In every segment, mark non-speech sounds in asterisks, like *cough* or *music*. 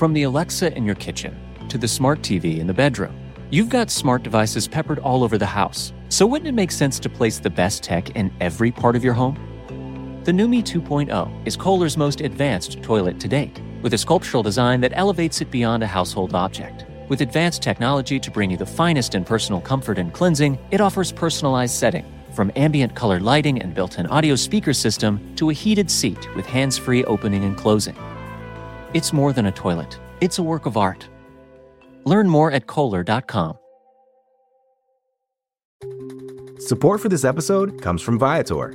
From the Alexa in your kitchen to the smart TV in the bedroom, you've got smart devices peppered all over the house. So wouldn't it make sense to place the best tech in every part of your home? The NUMI 2.0 is Kohler's most advanced toilet to date, with a sculptural design that elevates it beyond a household object. With advanced technology to bring you the finest in personal comfort and cleansing, it offers personalized setting, from ambient color lighting and built in audio speaker system to a heated seat with hands free opening and closing. It's more than a toilet, it's a work of art. Learn more at Kohler.com. Support for this episode comes from Viator.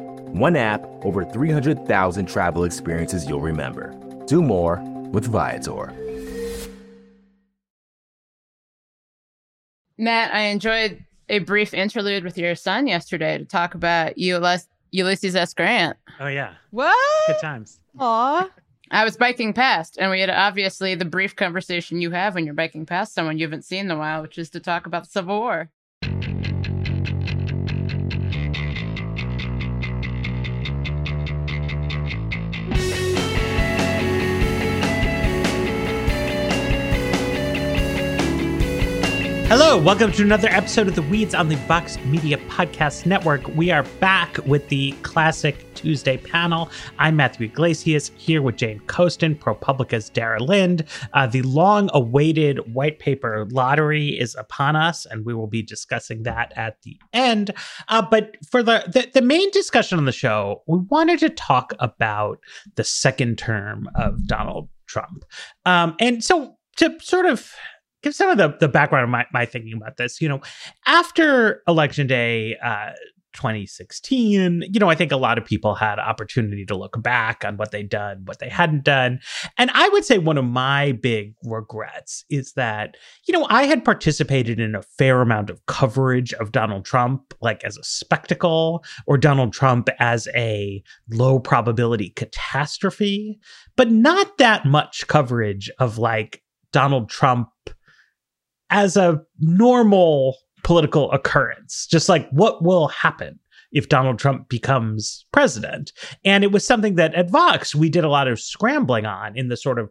One app, over 300,000 travel experiences you'll remember. Do more with Viator. Matt, I enjoyed a brief interlude with your son yesterday to talk about Ulysses, Ulysses S. Grant. Oh yeah, What? good times. Aw. I was biking past, and we had obviously the brief conversation you have when you're biking past someone you haven't seen in a while, which is to talk about the Civil War. Hello, welcome to another episode of the Weeds on the Vox Media Podcast Network. We are back with the classic Tuesday panel. I'm Matthew Yglesias here with Jane Coaston, ProPublica's Dara Lind. Uh, the long-awaited white paper lottery is upon us, and we will be discussing that at the end. Uh, but for the, the the main discussion on the show, we wanted to talk about the second term of Donald Trump, um, and so to sort of give some of the, the background of my, my thinking about this. You know, after election day uh, 2016, you know, I think a lot of people had opportunity to look back on what they'd done, what they hadn't done. And I would say one of my big regrets is that, you know, I had participated in a fair amount of coverage of Donald Trump, like as a spectacle, or Donald Trump as a low probability catastrophe, but not that much coverage of like Donald Trump as a normal political occurrence, just like what will happen if Donald Trump becomes president. And it was something that at Vox, we did a lot of scrambling on in the sort of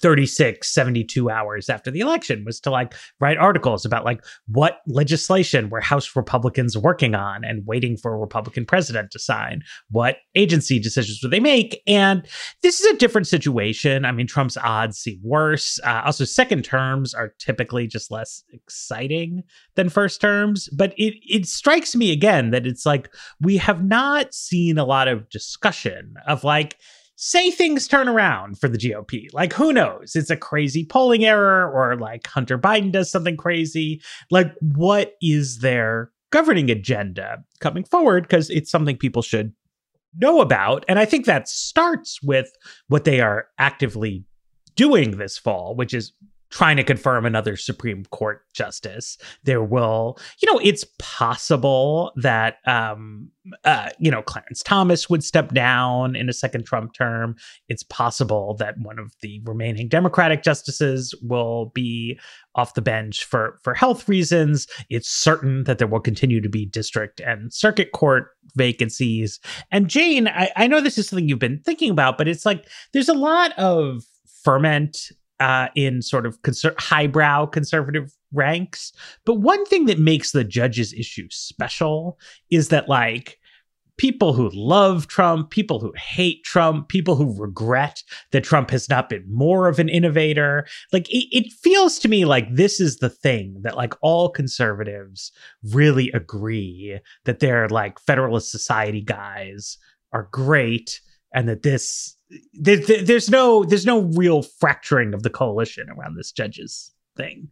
36 72 hours after the election was to like write articles about like what legislation were house republicans working on and waiting for a republican president to sign what agency decisions would they make and this is a different situation. I mean trump's odds seem worse. Uh, also second terms are typically just less exciting than first terms but it it strikes me again that it's like we have not seen a lot of discussion of like say things turn around for the GOP. Like, who knows? It's a crazy polling error, or like Hunter Biden does something crazy. Like, what is their governing agenda coming forward? Because it's something people should know about. And I think that starts with what they are actively doing this fall, which is trying to confirm another Supreme Court justice. There will, you know, it's possible that, um, uh, you know, Clarence Thomas would step down in a second Trump term. It's possible that one of the remaining Democratic justices will be off the bench for for health reasons. It's certain that there will continue to be district and circuit court vacancies. And Jane, I, I know this is something you've been thinking about, but it's like there's a lot of ferment uh, in sort of conser- highbrow conservative ranks. But one thing that makes the judges issue special is that, like, people who love Trump, people who hate Trump, people who regret that Trump has not been more of an innovator, like, it, it feels to me like this is the thing that, like, all conservatives really agree that they're like Federalist Society guys are great and that this there, there- there's no there's no real fracturing of the coalition around this judges thing.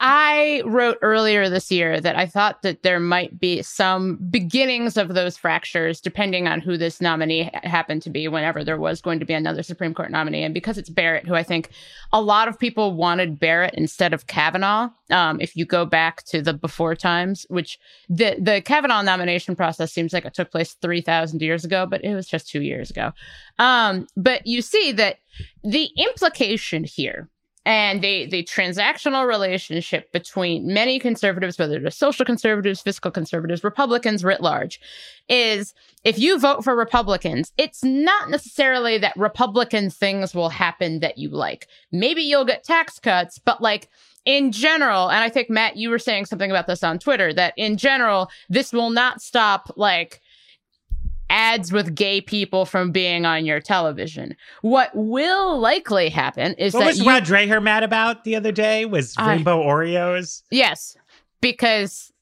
I wrote earlier this year that I thought that there might be some beginnings of those fractures depending on who this nominee happened to be whenever there was going to be another Supreme Court nominee. And because it's Barrett, who I think a lot of people wanted Barrett instead of Kavanaugh, um, if you go back to the before times, which the, the Kavanaugh nomination process seems like it took place 3,000 years ago, but it was just two years ago. Um, but you see that the implication here and the the transactional relationship between many conservatives, whether they're social conservatives, fiscal conservatives, Republicans writ large, is if you vote for Republicans, it's not necessarily that Republican things will happen that you like. Maybe you'll get tax cuts, but like in general, and I think Matt, you were saying something about this on Twitter, that in general, this will not stop like ads with gay people from being on your television. What will likely happen is what that was you, Rod Dreher mad about the other day? Was I- rainbow Oreos? yes, because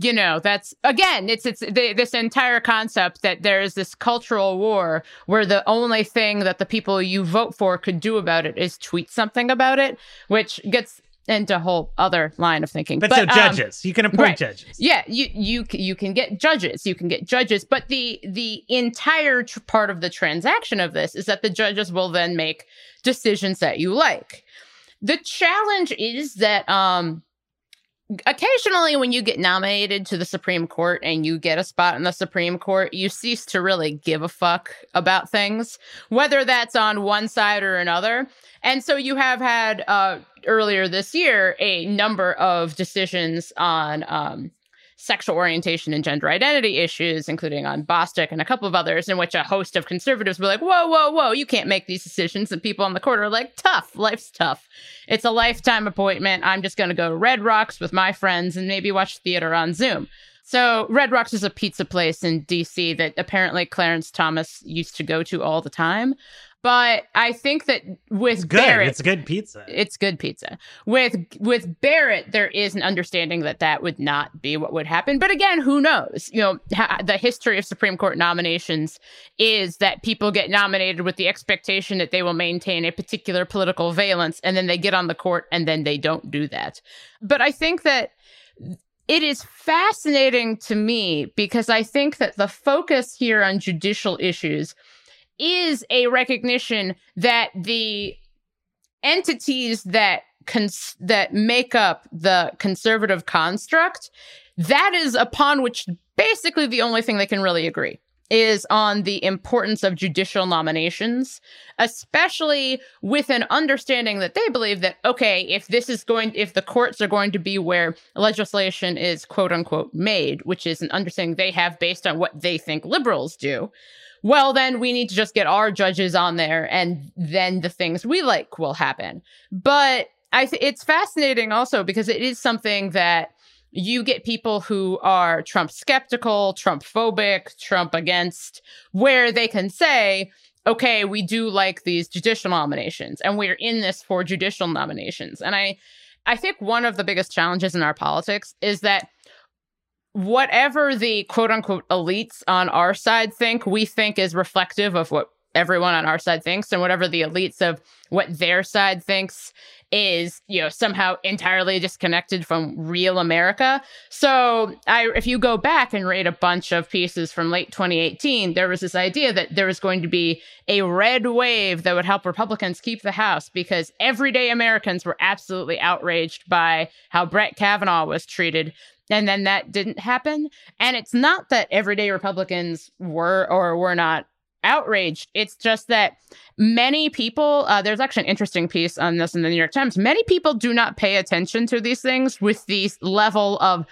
you know that's again it's it's the, this entire concept that there is this cultural war where the only thing that the people you vote for could do about it is tweet something about it which gets into a whole other line of thinking But, so um, judges, you can appoint right. judges. Yeah, you you you can get judges, you can get judges, but the the entire tr- part of the transaction of this is that the judges will then make decisions that you like. The challenge is that um occasionally when you get nominated to the Supreme Court and you get a spot in the Supreme Court, you cease to really give a fuck about things, whether that's on one side or another. And so you have had uh, earlier this year a number of decisions on um, sexual orientation and gender identity issues, including on Bostock and a couple of others, in which a host of conservatives were like, whoa, whoa, whoa, you can't make these decisions. And people on the court are like, tough, life's tough. It's a lifetime appointment. I'm just going to go to Red Rocks with my friends and maybe watch theater on Zoom. So, Red Rocks is a pizza place in DC that apparently Clarence Thomas used to go to all the time. But I think that with good. Barrett, It's good pizza. it's good pizza. With with Barrett, there is an understanding that that would not be what would happen. But again, who knows? You know, ha- the history of Supreme Court nominations is that people get nominated with the expectation that they will maintain a particular political valence, and then they get on the court, and then they don't do that. But I think that it is fascinating to me because I think that the focus here on judicial issues is a recognition that the entities that cons- that make up the conservative construct that is upon which basically the only thing they can really agree is on the importance of judicial nominations especially with an understanding that they believe that okay if this is going if the courts are going to be where legislation is quote unquote made which is an understanding they have based on what they think liberals do well, then we need to just get our judges on there and then the things we like will happen. But I th- it's fascinating also because it is something that you get people who are Trump skeptical, Trump phobic, Trump against, where they can say, okay, we do like these judicial nominations and we're in this for judicial nominations. And I, I think one of the biggest challenges in our politics is that whatever the quote unquote elites on our side think, we think is reflective of what everyone on our side thinks. And whatever the elites of what their side thinks is, you know, somehow entirely disconnected from real America. So I if you go back and read a bunch of pieces from late 2018, there was this idea that there was going to be a red wave that would help Republicans keep the House because everyday Americans were absolutely outraged by how Brett Kavanaugh was treated and then that didn't happen. And it's not that everyday Republicans were or were not outraged. It's just that many people, uh, there's actually an interesting piece on this in the New York Times. Many people do not pay attention to these things with the level of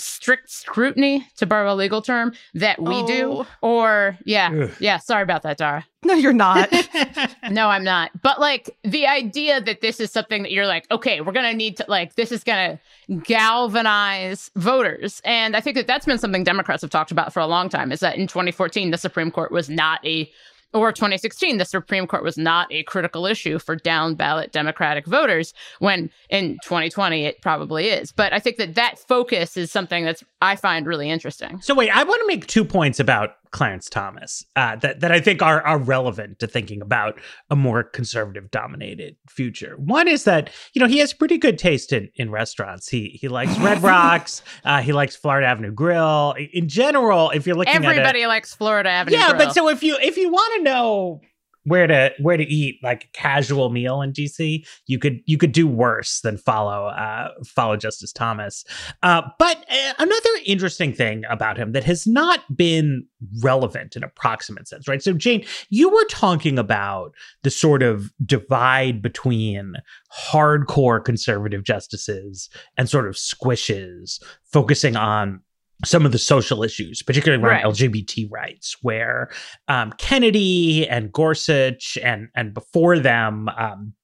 strict scrutiny, to borrow a legal term, that we do. Oh. Or, yeah, Ugh. yeah, sorry about that, Dara. *laughs* No, you're not. *laughs* No, I'm not. But like the idea that this is something that you're like, okay, we're going to need to, like, this is going to galvanize voters. And I think that that's been something Democrats have talked about for a long time is that in 2014, the Supreme Court was not a, or 2016, the Supreme Court was not a critical issue for down ballot Democratic voters, when in 2020 it probably is. But I think that that focus is something that's I find really interesting. So wait, I want to make two points about Clarence Thomas uh, that that I think are are relevant to thinking about a more conservative dominated future. One is that you know he has pretty good taste in in restaurants. He he likes Red *laughs* Rocks. Uh, he likes Florida Avenue Grill. In general, if you're looking at everybody likes Florida Avenue. Yeah, Grill. but so if you if you want to know where to where to eat like a casual meal in DC, you could you could do worse than follow uh, follow Justice Thomas. Uh, but uh, another interesting thing about him that has not been relevant in a proximate sense, right? So Jane, you were talking about the sort of divide between hardcore conservative justices and sort of squishes, focusing on some of the social issues, particularly around right. LGBT rights, where um, Kennedy and Gorsuch and and before them, um,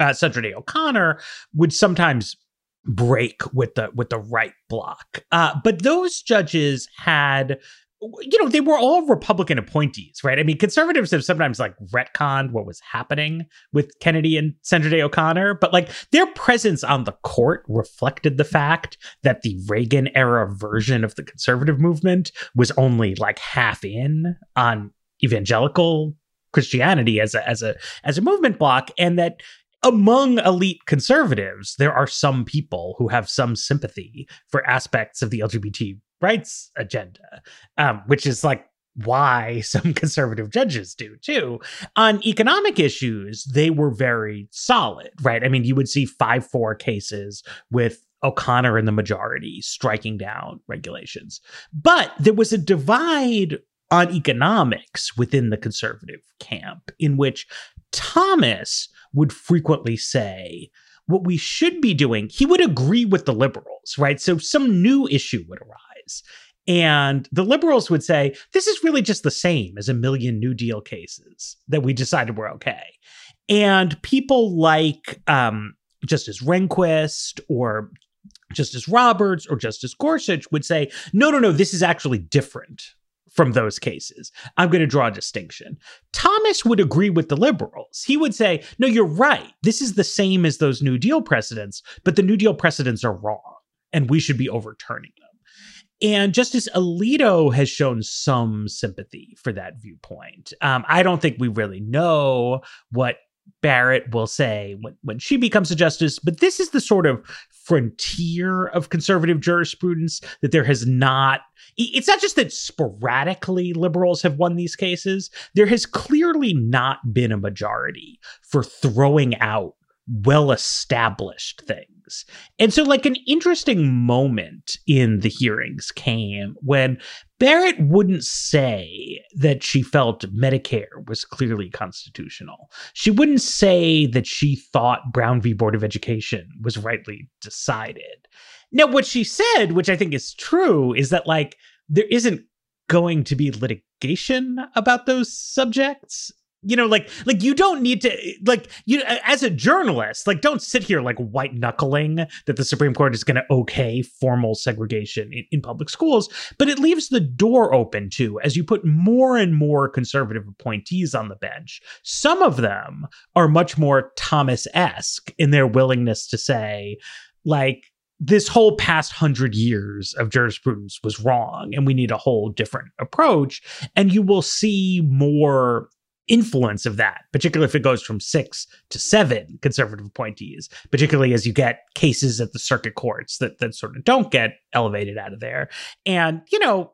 uh, Sandra Day O'Connor would sometimes break with the with the right bloc. Uh, but those judges had you know, they were all Republican appointees, right? I mean, conservatives have sometimes like retconned what was happening with Kennedy and Sandra Day O'Connor, but like their presence on the court reflected the fact that the Reagan era version of the conservative movement was only like half in on evangelical Christianity as a as a as a movement bloc, and that among elite conservatives, there are some people who have some sympathy for aspects of the LGBT rights agenda, um, which is like why *laughs* some conservative judges do too. On economic issues, they were very solid, right? I mean, you would see 5 4 cases with O'Connor in the majority striking down regulations. But there was a divide on economics within the conservative camp in which Thomas would frequently say, what we should be doing, he would agree with the liberals, right? So some new issue would arise and the liberals would say, this is really just the same as a million New Deal cases that we decided were okay. And people like um, Justice Rehnquist or Justice Roberts or Justice Gorsuch would say, no, no, no, this is actually different from those cases. I'm going to draw a distinction. Thomas would agree with the liberals. He would say, no, you're right. This is the same as those New Deal precedents, but the New Deal precedents are wrong and we should be overturning them. And Justice Alito has shown some sympathy for that viewpoint. Um, I don't think we really know what Barrett will say when, when she becomes a justice, but this is the sort of frontier of conservative jurisprudence that there has not. It's not just that sporadically liberals have won these cases, there has clearly not been a majority for throwing out well established things hearings. And so, like, an interesting moment in the hearings came when Barrett wouldn't say that she felt Medicare was clearly constitutional. She wouldn't say that she thought Brown v. Board of Education was rightly decided. Now, what she said, which I think is true, is that, like, there isn't going to be litigation about those subjects you know like like you don't need to like you as a journalist like don't sit here like white knuckling that the supreme court is going to okay formal segregation in, in, public schools but it leaves the door open to as you put more and more conservative appointees on the bench some of them are much more thomas-esque in their willingness to say like this whole past hundred years of jurisprudence was wrong and we need a whole different approach. And you will see more influence of that, particularly if it goes from six to seven conservative appointees, particularly as you get cases at the circuit courts that, that sort of don't get elevated out of there. And, you know,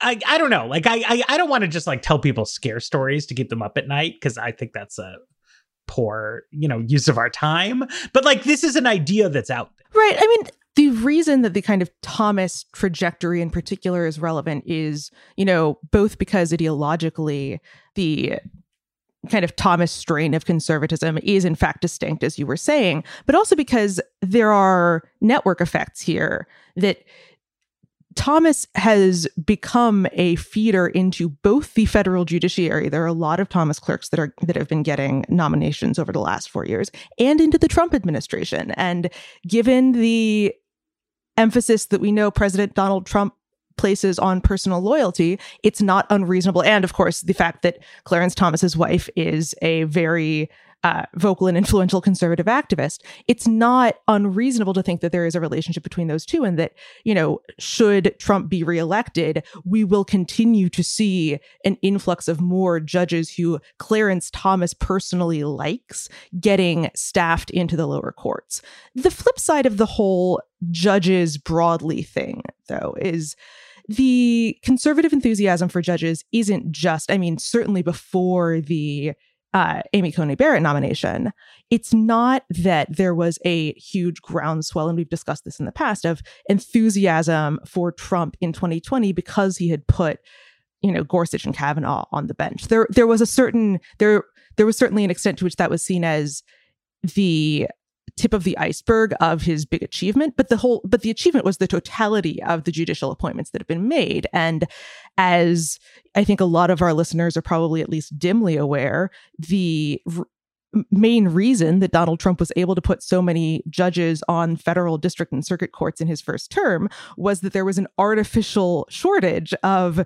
I, I don't know. Like I, I, I don't want to just like tell people scare stories to keep them up at night because I think that's a poor, you know, use of our time. But like this is an idea that's out there. Right. I mean, the reason that the kind of Thomas trajectory in particular is relevant is, you know, both because ideologically the kind of Thomas strain of conservatism is in fact distinct, as you were saying, but also because there are network effects here that Thomas has become a feeder into both the federal judiciary. There are a lot of Thomas clerks that are that have been getting nominations over the last four years, and into the Trump administration. And given the emphasis that we know President Donald Trump places on personal loyalty, it's not unreasonable. And of course, the fact that Clarence Thomas's wife is a very uh, vocal and influential conservative activist, it's not unreasonable to think that there is a relationship between those two and that, you know, should Trump be reelected, we will continue to see an influx of more judges who Clarence Thomas personally likes getting staffed into the lower courts. The flip side of the whole judges broadly thing, though, is the conservative enthusiasm for judges isn't just, I mean, certainly before the uh, Amy Coney Barrett nomination, it's not that there was a huge groundswell, and we've discussed this in the past, of enthusiasm for Trump in 2020 because he had put, you know, Gorsuch and Kavanaugh on the bench. There, there was a certain there, there was certainly an extent to which that was seen as the tip of the iceberg of his big achievement but the whole but the achievement was the totality of the judicial appointments that have been made. And as i think a lot of our listeners are probably at least dimly aware the r- main reason that Donald Trump was able to put so many judges on federal district and circuit courts in his first term was that there was an artificial shortage of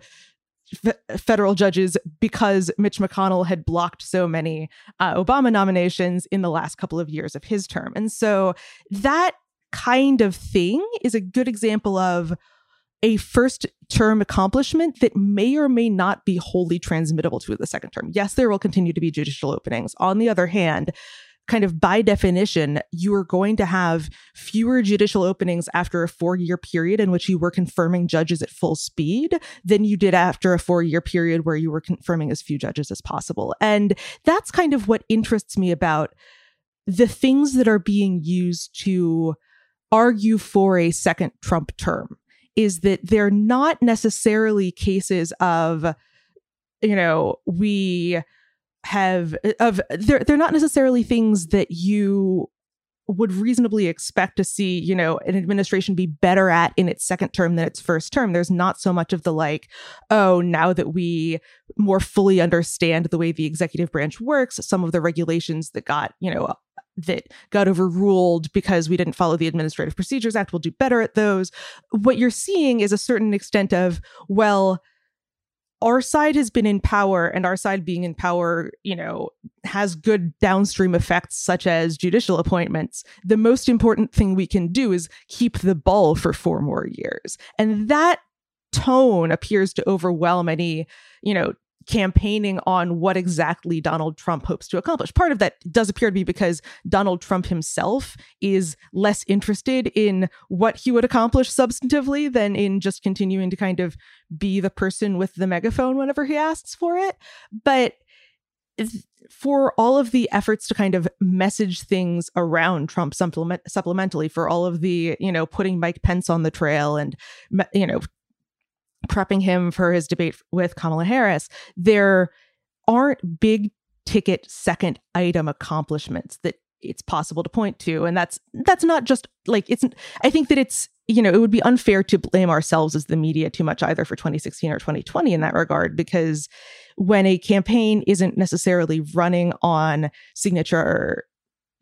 f- federal judges because Mitch McConnell had blocked so many uh, Obama nominations in the last couple of years of his term. And so that kind of thing is a good example of a first term accomplishment that may or may not be wholly transmittable to the second term. Yes, there will continue to be judicial openings. On the other hand, kind of by definition, you are going to have fewer judicial openings after a four year period in which you were confirming judges at full speed than you did after a four year period where you were confirming as few judges as possible. And that's kind of what interests me about the things that are being used to argue for a second Trump term is that they're not necessarily cases of, you know, we have of they're they're not necessarily things that you would reasonably expect to see, you know, an administration be better at in its second term than its first term. There's not so much of the like, oh, now that we more fully understand the way the executive branch works, some of the regulations that got, you know, that got overruled because we didn't follow the Administrative Procedures Act, we'll do better at those. What you're seeing is a certain extent of, well, our side has been in power and our side being in power you know has good downstream effects such as judicial appointments. The most important thing we can do is keep the ball for four more years. And that tone appears to overwhelm any you know campaigning on what exactly Donald Trump hopes to accomplish. Part of that does appear to be because Donald Trump himself is less interested in what he would accomplish substantively than in just continuing to kind of be the person with the megaphone whenever he asks for it. But for all of the efforts to kind of message things around Trump supplement supplementally for all of the, you know, putting Mike Pence on the trail and, you know, prepping him for his debate with Kamala Harris, there aren't big ticket second item accomplishments that it's possible to point to. And that's that's not just like it's i think that it's you know it would be unfair to blame ourselves as the media too much either for 2016 or 2020 in that regard because when a campaign isn't necessarily running on signature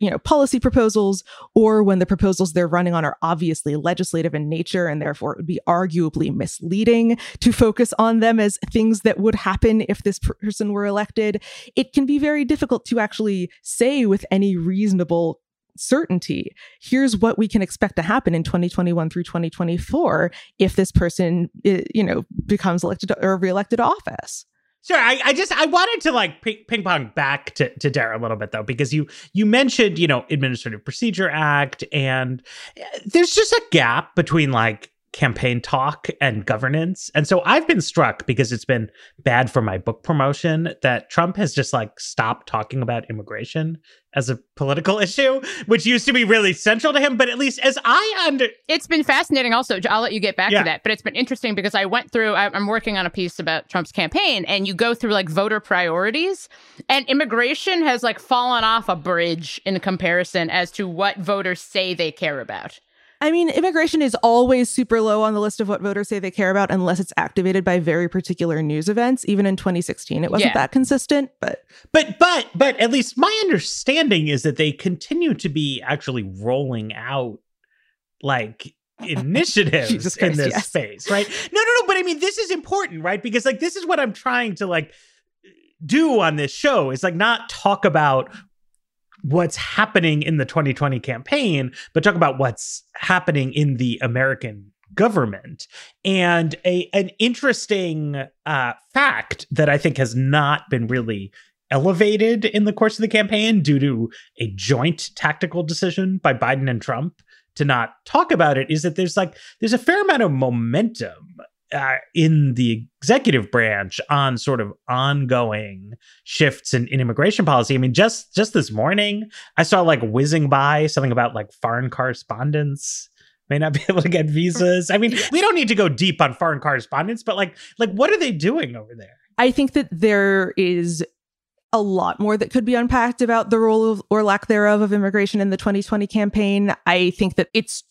you know policy proposals or when the proposals they're running on are obviously legislative in nature and therefore it would be arguably misleading to focus on them as things that would happen if this person were elected. It can be very difficult to actually say with any reasonable certainty here's what we can expect to happen in 2021 through 2024 if this person eh, you know becomes elected or reelected office Sure. I, I just I wanted to like ping pong back to, to Dara a little bit though, because you you mentioned, you know, Administrative Procedure Act and eh, there's just a gap between like campaign talk and governance. And so I've been struck because it's been bad for my book promotion that Trump has just like stopped talking about immigration as a political *laughs* issue, which used to be really central to him. But at least as I under, it's been fascinating. Also, I'll let you get back yeah. to that. But it's been interesting because I went through. I'm working on a piece about Trump's campaign, and you go through like voter priorities, and immigration has like fallen off a bridge in comparison as to what voters say they care about. I mean, immigration is always super low on the list of what voters say they care about unless it's activated by very particular news events. Even in 2016, it wasn't yeah. that consistent, but but but but at least my understanding is that they continue to be actually rolling out like *laughs* initiatives Christ, in this yes. space, right? No, no, no, but I mean this is important, right? Because like this is what I'm trying to like do on this show is like not talk about what's happening in the 2020 campaign, but talk about what's happening in the American government. And a an interesting uh, fact that I think has not been really elevated in the course of the campaign due to a joint tactical decision by Biden and Trump to not talk about it is that there's like there's a fair amount of momentum uh, in the executive branch on sort of ongoing shifts in, in immigration policy. I mean, just just this morning, I saw like whizzing by something about like foreign correspondents may not be *laughs* able to get visas. I mean, we don't need to go deep on foreign correspondents, but like like what are they doing over there? I think that there is a lot more that could be unpacked about the role of, or lack thereof of immigration in the 2020 campaign. I think that it's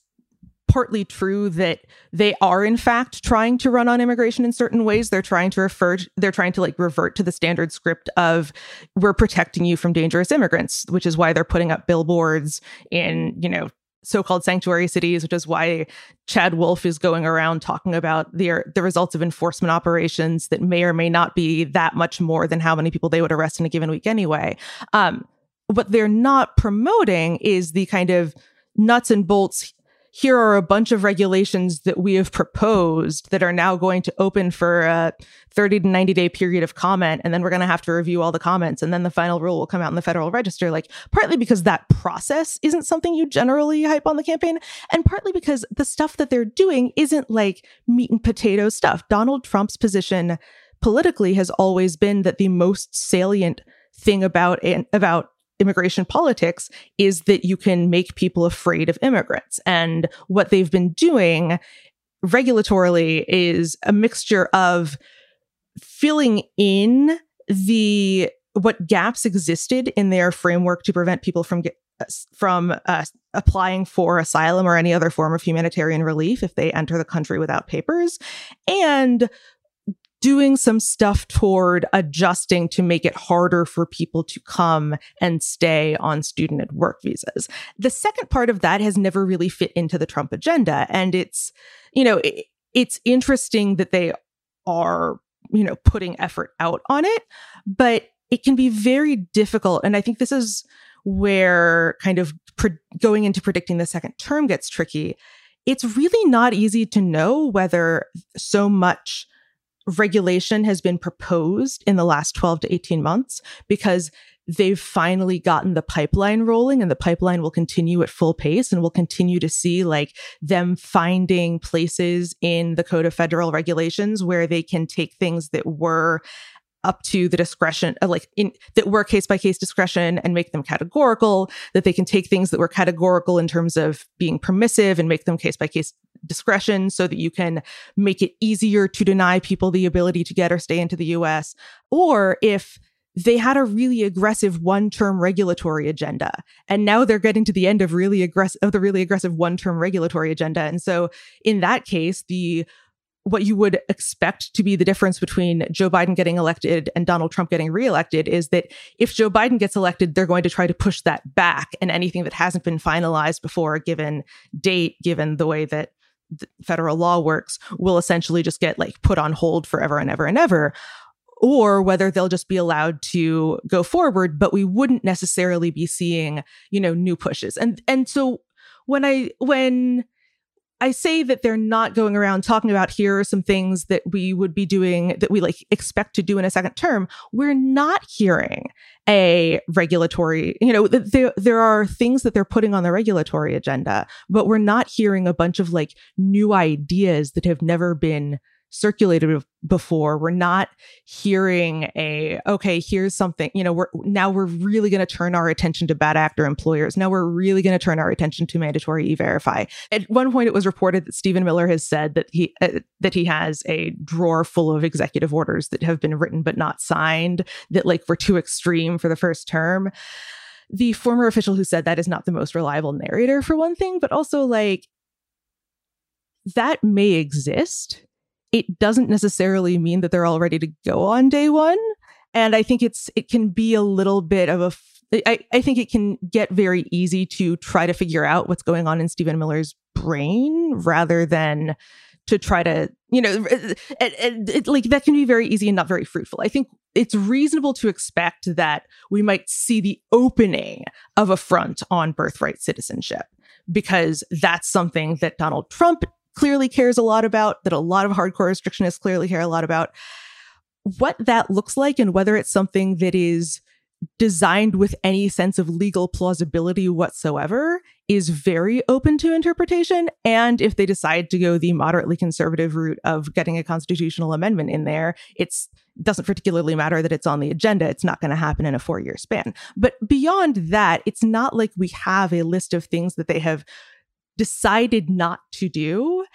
partly true that they are in fact trying to run on immigration in certain ways. They're trying to refer they're trying to like revert to the standard script of we're protecting you from dangerous immigrants which is why they're putting up billboards in you know so-called sanctuary cities which is why Chad Wolf is going around talking about the the results of enforcement operations that may or may not be that much more than how many people they would arrest in a given week anyway. Um, what they're not promoting is the kind of nuts and bolts here are a bunch of regulations that we have proposed that are now going to open for a 30 to 90 day period of comment. And then we're going to have to review all the comments. And then the final rule will come out in the Federal Register. Like, partly because that process isn't something you generally hype on the campaign, and partly because the stuff that they're doing isn't like meat and potato stuff. Donald Trump's position politically has always been that the most salient thing about about immigration politics is that you can make people afraid of immigrants. And what they've been doing regulatorily is a mixture of filling in the what gaps existed in their framework to prevent people from get, from uh, applying for asylum or any other form of humanitarian relief if they enter the country without papers and doing some stuff toward adjusting to make it harder for people to come and stay on student and work visas. The second part of that has never really fit into the Trump agenda. And it's, you know, it, it's interesting that they are, you know, putting effort out on it, but it can be very difficult. And I think this is where kind of pre- going into predicting the second term gets tricky. It's really not easy to know whether so much regulation has been proposed in the last 12 to 18 months because they've finally gotten the pipeline rolling and the pipeline will continue at full pace and we'll continue to see like them finding places in the code of federal regulations where they can take things that were up to the discretion uh, like in that were case by case discretion and make them categorical that they can take things that were categorical in terms of being permissive and make them case by case discretion so that you can make it easier to deny people the ability to get or stay into the US or if they had a really aggressive one-term regulatory agenda and now they're getting to the end of really aggressive of the really aggressive one-term regulatory agenda and so in that case the what you would expect to be the difference between Joe Biden getting elected and Donald Trump getting reelected is that if Joe Biden gets elected, they're going to try to push that back. And anything that hasn't been finalized before a given date, given the way that federal law works, will essentially just get like put on hold forever and ever and ever. Or whether they'll just be allowed to go forward, but we wouldn't necessarily be seeing, you know, new pushes. And and so when I when I say that they're not going around talking about here are some things that we would be doing that we like expect to do in a second term. We're not hearing a regulatory, you know, there there are things that they're putting on the regulatory agenda, but we're not hearing a bunch of like new ideas that have never been circulated before. We're not hearing a, okay, here's something, you know, we're now we're really going to turn our attention to bad actor employers. Now we're really going to turn our attention to mandatory e-verify. At one point it was reported that Stephen Miller has said that he uh, that he has a drawer full of executive orders that have been written but not signed that like were too extreme for the first term. The former official who said that is not the most reliable narrator for one thing, but also like that may exist it doesn't necessarily mean that they're all ready to go on day one. And I think it's it can be a little bit of a I, I think it can get very easy to try to figure out what's going on in Stephen Miller's brain rather than to try to, you know, it, it, uh, it, like that can be very easy and not very fruitful. I think it's reasonable to expect that we might see the opening of a front on birthright citizenship because that's something that Donald Trump clearly cares a lot about, that a lot of hardcore restrictionists clearly care a lot about. What that looks like and whether it's something that is designed with any sense of legal plausibility whatsoever is very open to interpretation. And if they decide to go the moderately conservative route of getting a constitutional amendment in there, it's doesn't particularly matter that it's on the agenda. It's not going to happen in a four year span. But beyond that, it's not like we have a list of things that they have decided not to do.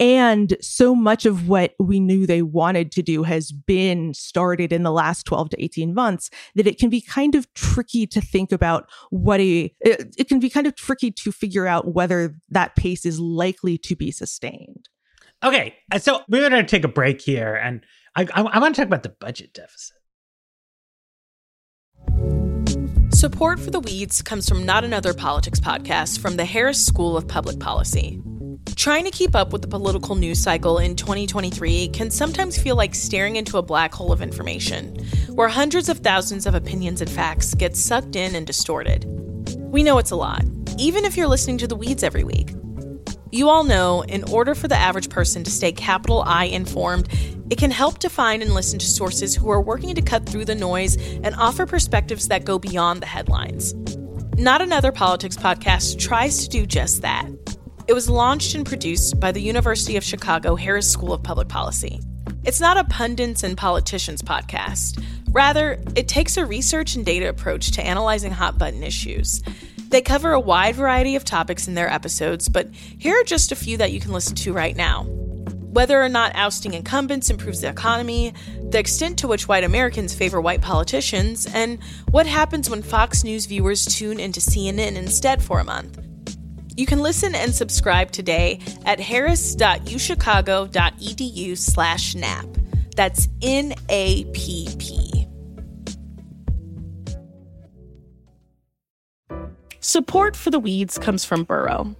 And so much of what we knew they wanted to do has been started in the last 12 to 18 months that it can be kind of tricky to think about what a, it, it can be kind of tricky to figure out whether that pace is likely to be sustained. Okay. Uh, so we're going to take a break here and I, I, I want to talk about the budget deficit. Support for the Weeds comes from Not Another Politics podcast from the Harris School of Public Policy. Trying to keep up with the political news cycle in 2023 can sometimes feel like staring into a black hole of information, where hundreds of thousands of opinions and facts get sucked in and distorted. We know it's a lot, even if you're listening to The Weeds every week. You all know, in order for the average person to stay capital I informed, it can help to find and listen to sources who are working to cut through the noise and offer perspectives that go beyond the headlines. Not Another Politics podcast tries to do just that. It was launched and produced by the University of Chicago Harris School of Public Policy. It's not a pundits and politicians podcast. Rather, it takes a research and data approach to analyzing hot button issues. They cover a wide variety of topics in their episodes, but here are just a few that you can listen to right now whether or not ousting incumbents improves the economy, the extent to which white Americans favor white politicians, and what happens when Fox News viewers tune into CNN instead for a month. You can listen and subscribe today at harris.uchicago.edu slash NAP. That's N-A-P-P. Support for the weeds comes from Burrow.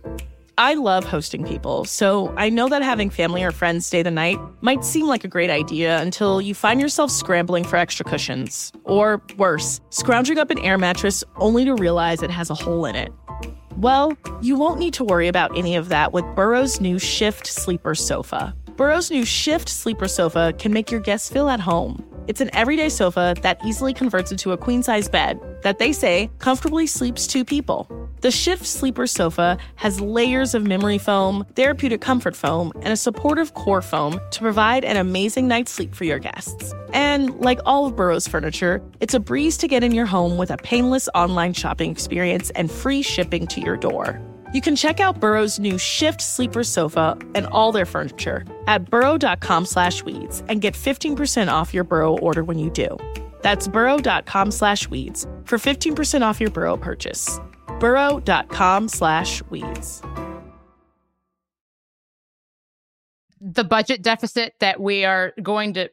I love hosting people, so I know that having family or friends stay the night might seem like a great idea until you find yourself scrambling for extra cushions. Or worse, scrounging up an air mattress only to realize it has a hole in it. Well, you won't need to worry about any of that with Burrow's new Shift Sleeper Sofa. Burrow's new Shift Sleeper Sofa can make your guests feel at home. It's an everyday sofa that easily converts into a queen size bed that they say comfortably sleeps two people. The Shift Sleeper Sofa has layers of memory foam, therapeutic comfort foam, and a supportive core foam to provide an amazing night's sleep for your guests. And like all of Burrow's furniture, it's a breeze to get in your home with a painless online shopping experience and free shipping to your door. You can check out Burrow's new Shift Sleeper Sofa and all their furniture at burrow.com slash weeds and get 15% off your Burrow order when you do. That's burrow.com slash weeds for 15% off your Burrow purchase. burrow.com slash weeds. The budget deficit that we are going to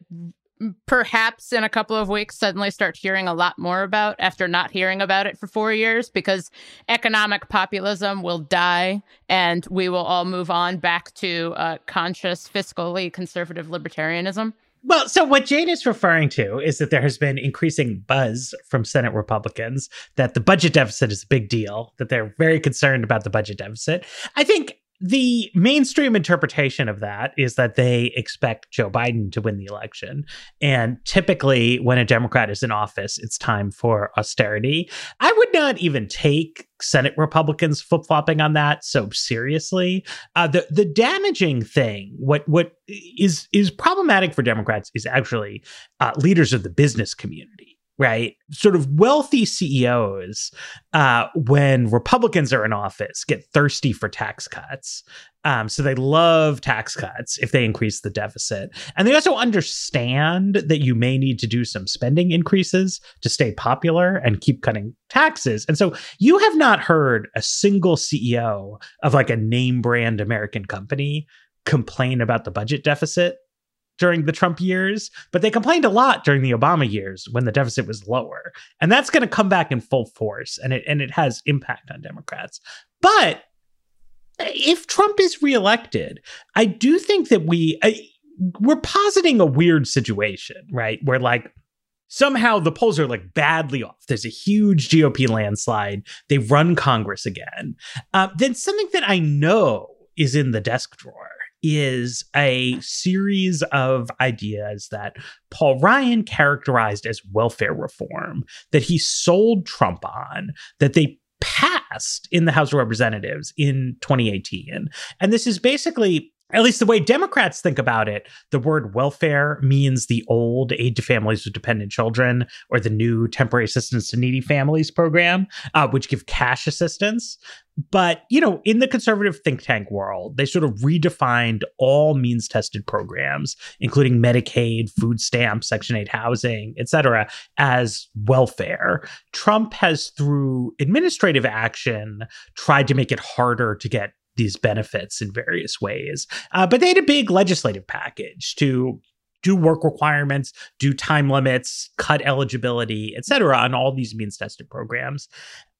perhaps in a couple of weeks suddenly start hearing a lot more about after not hearing about it for four years because economic populism will die and we will all move on back to uh, conscious, fiscally conservative libertarianism. Well, so what Jane is referring to is that there has been increasing buzz from Senate Republicans that the budget deficit is a big deal, that they're very concerned about the budget deficit. I think the mainstream interpretation of that is that they expect Joe Biden to win the election. And typically, when a Democrat is in office, it's time for austerity. I would not even take Senate Republicans flip flopping on that so seriously. Uh, the the damaging thing, what what is is problematic for Democrats, is actually uh, leaders of the business community right? Sort of wealthy CEOs, uh, when Republicans are in office, get thirsty for tax cuts. Um, so they love tax cuts if they increase the deficit. And they also understand that you may need to do some spending increases to stay popular and keep cutting taxes. And so you have not heard a single CEO of like a name brand American company complain about the budget deficit during the Trump years, but they complained a lot during the Obama years when the deficit was lower. And that's going to come back in full force and it and it has impact on Democrats. But if Trump is reelected, I do think that we I, we're positing a weird situation, right? Where like somehow the polls are like badly off. There's a huge GOP landslide. They run Congress again. Uh, then something that I know is in the desk drawer is a series of ideas that Paul Ryan characterized as welfare reform that he sold Trump on, that they passed in the House of Representatives in 2018. And this is basically at least the way Democrats think about it, the word welfare means the old aid to families with dependent children or the new temporary assistance to needy families program, uh, which give cash assistance. But, you know, in the conservative think tank world, they sort of redefined all means tested programs, including Medicaid, food stamps, Section 8 housing, et cetera, as welfare. Trump has, through administrative action, tried to make it harder to get these benefits in various ways. Uh, but they had a big legislative package to do work requirements, do time limits, cut eligibility, et cetera, on all these means tested programs.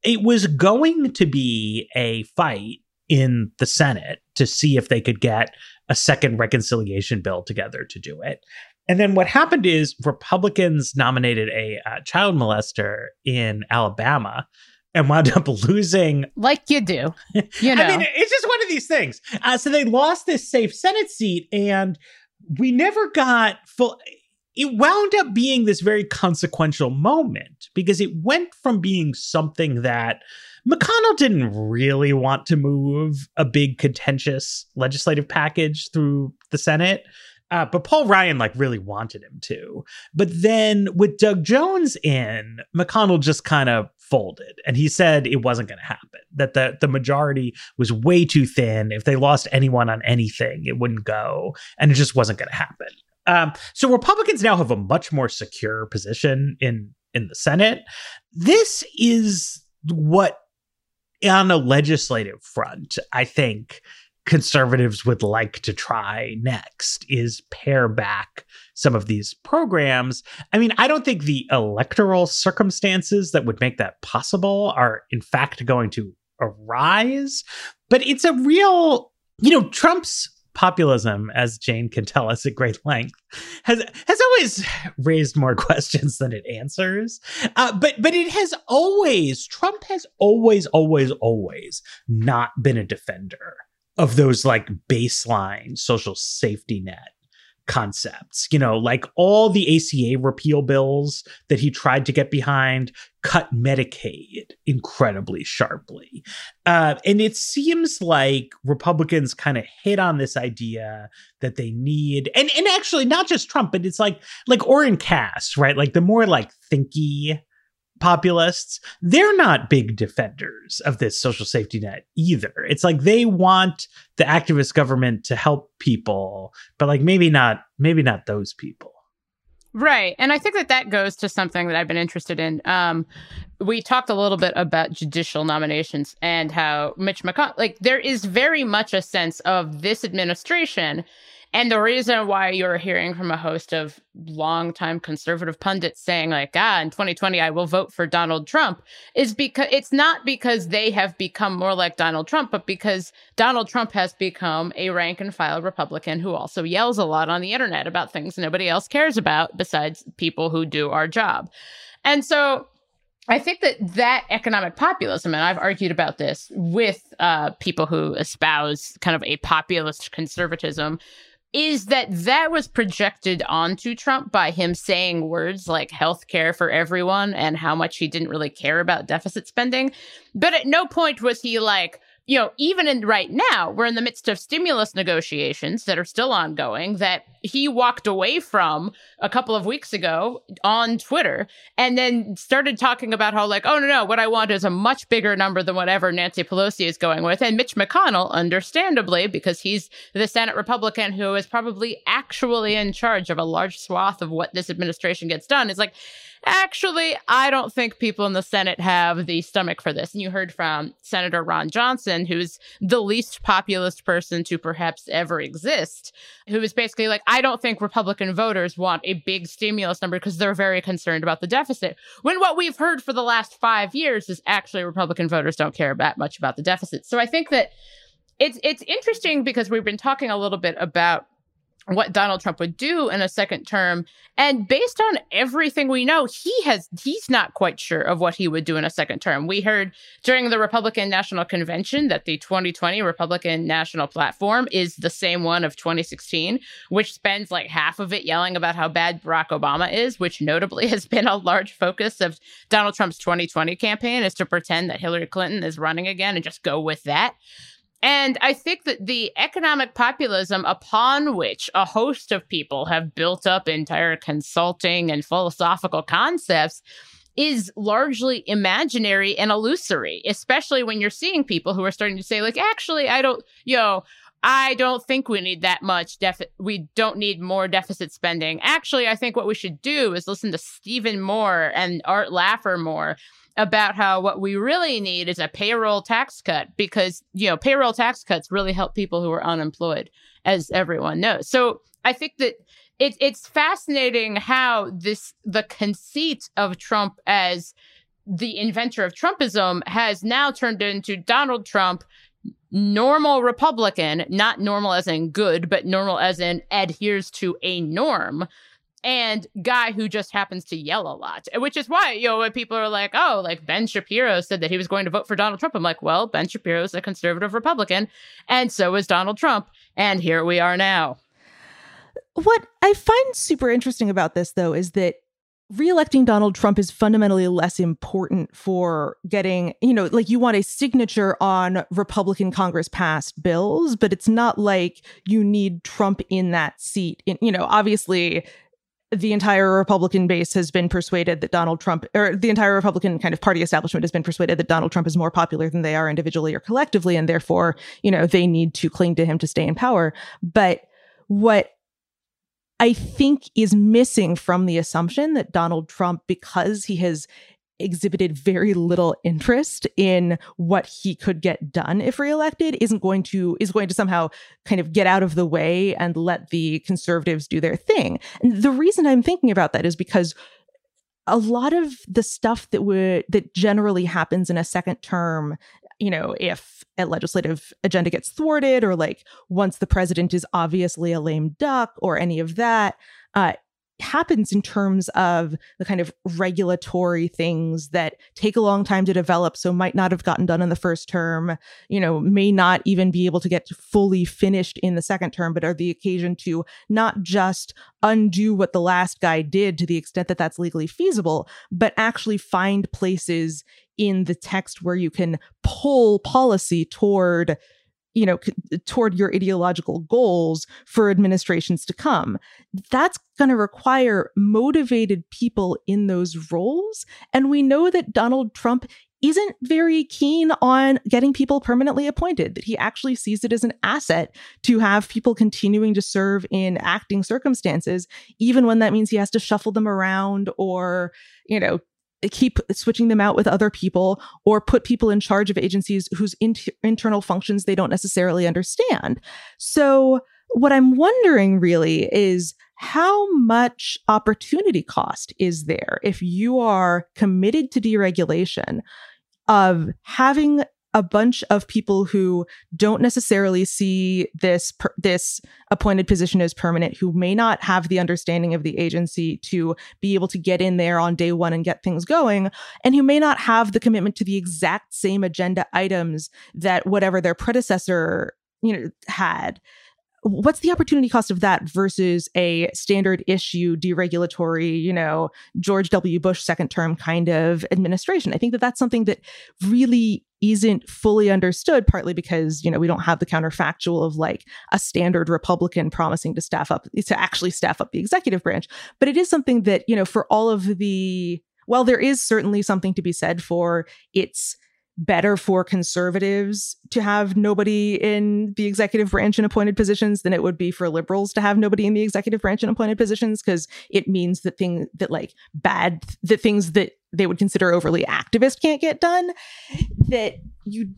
It was going to be a fight in the Senate to see if they could get a second reconciliation bill together to do it. And then what happened is Republicans nominated a uh, child molester in Alabama and wound up *laughs* losing. Like you do. You know. I mean, it's just one of these things. Uh, so they lost this safe Senate seat, and we never got full. It wound up being this very consequential moment because it went from being something that McConnell didn't really want to move a big contentious legislative package through the Senate uh, but Paul Ryan like really wanted him to. But then with Doug Jones in, McConnell just kind of folded. And he said it wasn't going to happen that the the majority was way too thin. If they lost anyone on anything it wouldn't go. And it just wasn't going to happen. Um, so republicans now have a much more secure position in in the senate. This is what on a legislative front i think conservatives would like to try next is pare back some of these programs. I mean, I don't think the electoral circumstances that would make that possible are, in fact, going to arise, but it's a real, you know, Trump's populism as jane can tell us at great length has has always raised more *laughs* questions than it answers uh, but but it has always trump has always always always not been a defender of those like baseline social safety net concepts. You know, like all the ACA repeal bills that he tried to get behind cut Medicaid incredibly sharply. Uh, and it seems like Republicans kind of hit on this idea that they need, and, and actually not just Trump, but it's like like Oren Cass, right? Like the more like thinky populists, they're not big defenders of this social safety net either. It's like they want the activist government to help people, but like maybe not maybe not those people. Right. And I think that that goes to something that I've been interested in. Um, we talked a little bit about judicial nominations and how Mitch McConnell, like, there is very much a sense of this administration and the reason why you're hearing from a host of longtime conservative pundits saying, like, ah, in 2020, I will vote for Donald Trump is because it's not because they have become more like Donald Trump, but because Donald Trump has become a rank and file Republican who also yells a lot on the internet about things nobody else cares about besides people who do our job. And so I think that that economic populism, and I've argued about this with uh, people who espouse kind of a populist conservatism, is that that was projected onto Trump by him saying words like health care for everyone and how much he didn't really care about deficit spending. But at no point was he like, you know, even in right now, we're in the midst of stimulus negotiations that are still ongoing that he walked away from a couple of weeks ago on Twitter and then started talking about how, like, oh, no, no, what I want is a much bigger number than whatever Nancy Pelosi is going with. And Mitch McConnell, understandably, because he's the Senate Republican who is probably actually in charge of a large swath of what this administration gets done, is like, actually, I don't think people in the Senate have the stomach for this. And you heard from Senator Ron Johnson, who's the least populist person to perhaps ever exist, who is basically like, I don't think Republican voters want a big stimulus number because they're very concerned about the deficit. When what we've heard for the last five years is actually Republican voters don't care that much about the deficit. So I think that it's it's interesting because we've been talking a little bit about what Donald Trump would do in a second term. And based on everything we know, he has he's not quite sure of what he would do in a second term. We heard during the Republican National Convention that the 2020 Republican National Platform is the same one of 2016, which spends like half of it yelling about how bad Barack Obama is, which notably *laughs* has been a large focus of Donald Trump's 2020 campaign is to pretend that Hillary Clinton is running again and just go with that. And I think that the economic populism upon which a host of people have built up entire consulting and philosophical concepts is largely imaginary and illusory, especially when you're seeing people who are starting to say, like, actually, I don't, you know, I don't think we need that much deficit. We don't need more deficit spending. Actually, I think what we should do is listen to Stephen Moore and Art Laffer more about how what we really need is a payroll tax cut because, you know, payroll tax cuts really help people who are unemployed, as everyone knows. So I think that it, it's fascinating how this, the conceit of Trump as the inventor of Trumpism has now turned into Donald Trump normal Republican, not normal as in good, but normal as in adheres to a norm and guy who just happens to yell a lot, which is why, you know, when people are like, oh, like Ben Shapiro said that he was going to vote for Donald Trump. I'm like, well, Ben Shapiro is a conservative Republican, and so is Donald Trump. And here we are now. What I find super interesting about this, though, is that reelecting Donald Trump is fundamentally less important for getting, you know, like you want a signature on Republican Congress passed bills, but it's not like you need Trump in that seat. In, you know, obviously the entire Republican base has been persuaded that Donald Trump, or the entire Republican kind of party establishment has been persuaded that Donald Trump is more popular than they are individually or collectively, and therefore, you know, they need to cling to him to stay in power. But what I think is missing from the assumption that Donald Trump, because he has exhibited very little interest in what he could get done if reelected isn't going to is going to somehow kind of get out of the way and let the conservatives do their thing. And the reason I'm thinking about that is because a lot of the stuff that would that generally happens in a second term you know if a legislative agenda gets thwarted or like once the president is obviously a lame duck or any of that uh, happens in terms of the kind of regulatory things that take a long time to develop so might not have gotten done in the first term you know may not even be able to get fully finished in the second term but are the occasion to not just undo what the last guy did to the extent that that's legally feasible but actually find places in the text where you can pull policy toward you know toward your ideological goals for administrations to come. That's going to require motivated people in those roles. And we know that Donald Trump isn't very keen on getting people permanently appointed, that he actually sees it as an asset to have people continuing to serve in acting circumstances, even when that means he has to shuffle them around or, you know, keep switching them out with other people or put people in charge of agencies whose internal functions they don't necessarily understand. So, what I'm wondering really is how much opportunity cost is there if you are committed to deregulation of having a bunch of people who don't necessarily see this per, this appointed position as permanent who may not have the understanding of the agency to be able to get in there on day 1 and get things going and who may not have the commitment to the exact same agenda items that whatever their predecessor you know had. What's the opportunity cost of that versus a standard issue deregulatory you know george w. Bush second term kind of administration? I think that that's something that really isn't fully understood partly because you know we don't have the counterfactual of like a standard republican promising to staff up to actually staff up the executive branch. But it is something that you know for all of the well there is certainly something to be said for its better for conservatives to have nobody in the executive branch in appointed positions than it would be for liberals to have nobody in the executive branch in appointed positions because it means that thing that like bad the things that they would consider overly activist can't get done that you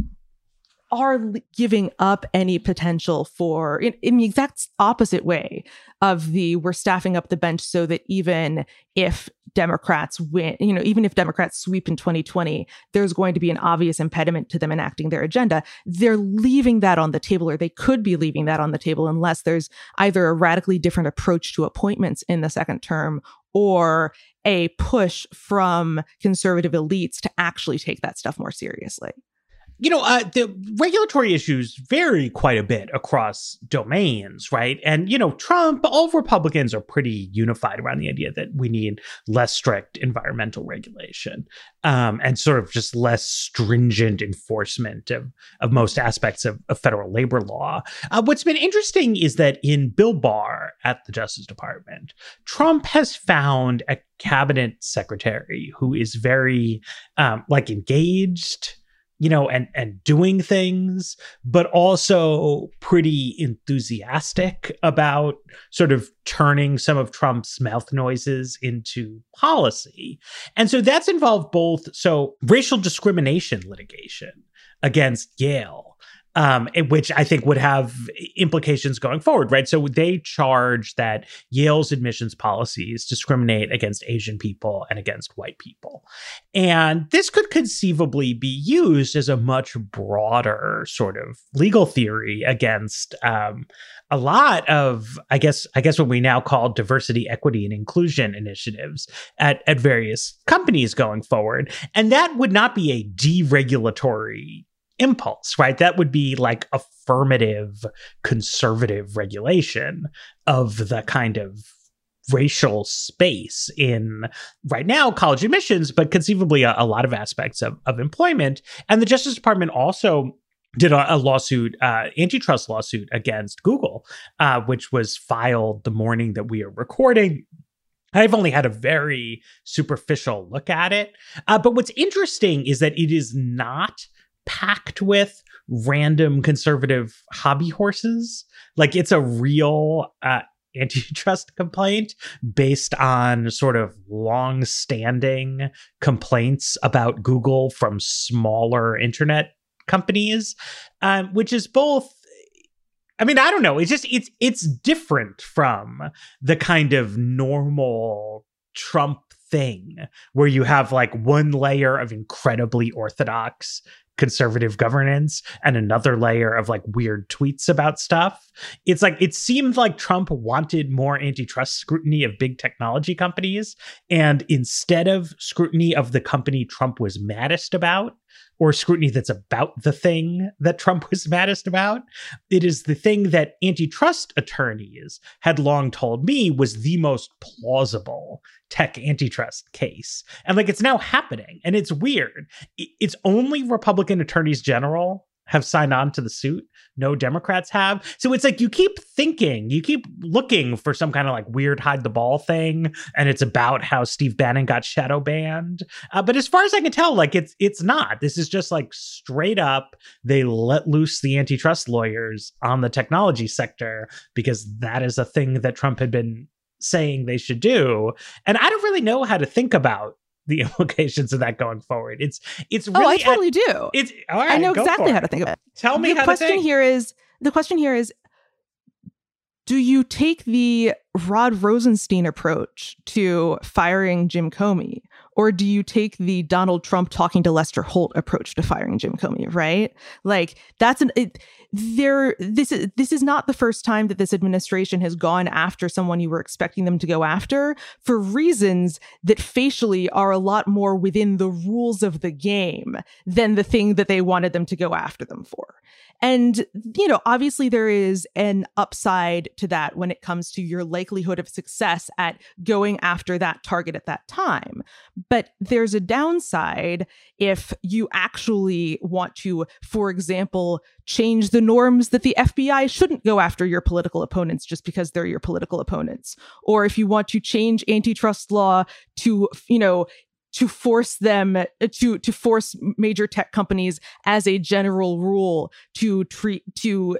are giving up any potential for in, in, the exact opposite way of the we're staffing up the bench so that even if democrats win you know even if democrats sweep in 2020 there's going to be an obvious impediment to them enacting their agenda. They're leaving that on the table or they could be leaving that on the table unless there's either a radically different approach to appointments in the second term or a push from conservative elites to actually take that stuff more seriously you know, uh, the regulatory issues vary quite a bit across domains, right? And, you know, Trump, all Republicans are pretty unified around the idea that we need less strict environmental regulation um, and sort of just less stringent enforcement of, of most aspects of, of federal labor law. Uh, what's been interesting is that in Bill Barr at the Justice Department, Trump has found a cabinet secretary who is very, um, like, engaged you know, and and doing things, but also pretty enthusiastic about sort of turning some of Trump's mouth noises into policy. And so that's involved both so racial discrimination litigation against Yale um, which I think would have implications going forward, right? So they charge that Yale's admissions policies discriminate against Asian people and against white people. And this could conceivably be used as a much broader sort of legal theory against um, a lot of, I guess, I guess what we now call diversity, equity, and inclusion initiatives at, at various companies going forward. And that would not be a deregulatory impulse, right? That would be like affirmative conservative regulation of the kind of racial space in right now college admissions, but conceivably a, a lot of aspects of, of employment. And the Justice Department also did a, lawsuit, uh, antitrust lawsuit against Google, uh, which was filed the morning that we are recording. I've only had a very superficial look at it. Uh, but what's interesting is that it is not packed with random conservative hobby horses. Like it's a real uh, *laughs* antitrust complaint based on sort of long standing complaints about Google from smaller internet companies, um, which is both. I mean, I don't know. It's just it's it's different from the kind of normal Trump thing where you have like one layer of incredibly orthodox conservative governance and another layer of like weird tweets about stuff. It's like it seemed like Trump wanted more antitrust scrutiny of big technology companies. And instead of scrutiny of the company Trump was maddest about, or scrutiny that's about the thing that Trump *laughs* was maddest about. It is the thing that antitrust attorneys had long told me was the most plausible tech antitrust case. And like it's now happening and it's weird. It's only Republican attorneys general have signed on to the suit. No Democrats have. So it's like you keep thinking, you keep looking for some kind of like weird hide the ball thing, and it's about how Steve Bannon got shadow banned. Uh, but as far as I can tell, like it's it's not. This is just like straight up. They let loose the antitrust lawyers on the technology sector because that is a thing that Trump had been saying they should do. And I don't really know how to think about the *laughs* implications of that going forward. It's it's really oh, I totally at, do. It's all right. I know exactly how to think of it. Tell me. The question here is the question here is: Do you take the Rod Rosenstein approach to firing Jim Comey, or do you take the Donald Trump talking to Lester Holt approach to firing Jim Comey? Right? Like that's an. It, there this is this is not the first time that this administration has gone after someone you were expecting them to go after for reasons that facially are a lot more within the rules of the game than the thing that they wanted them to go after them for. And, you know, obviously there is an upside to that when it comes to your likelihood of success at going after that target at that time. But there's a downside if you actually want to, for example, change the norms that the FBI shouldn't go after your political opponents just because they're your political opponents. Or if you want to change antitrust law to, you know, to force them to to force major tech companies as a general rule to treat to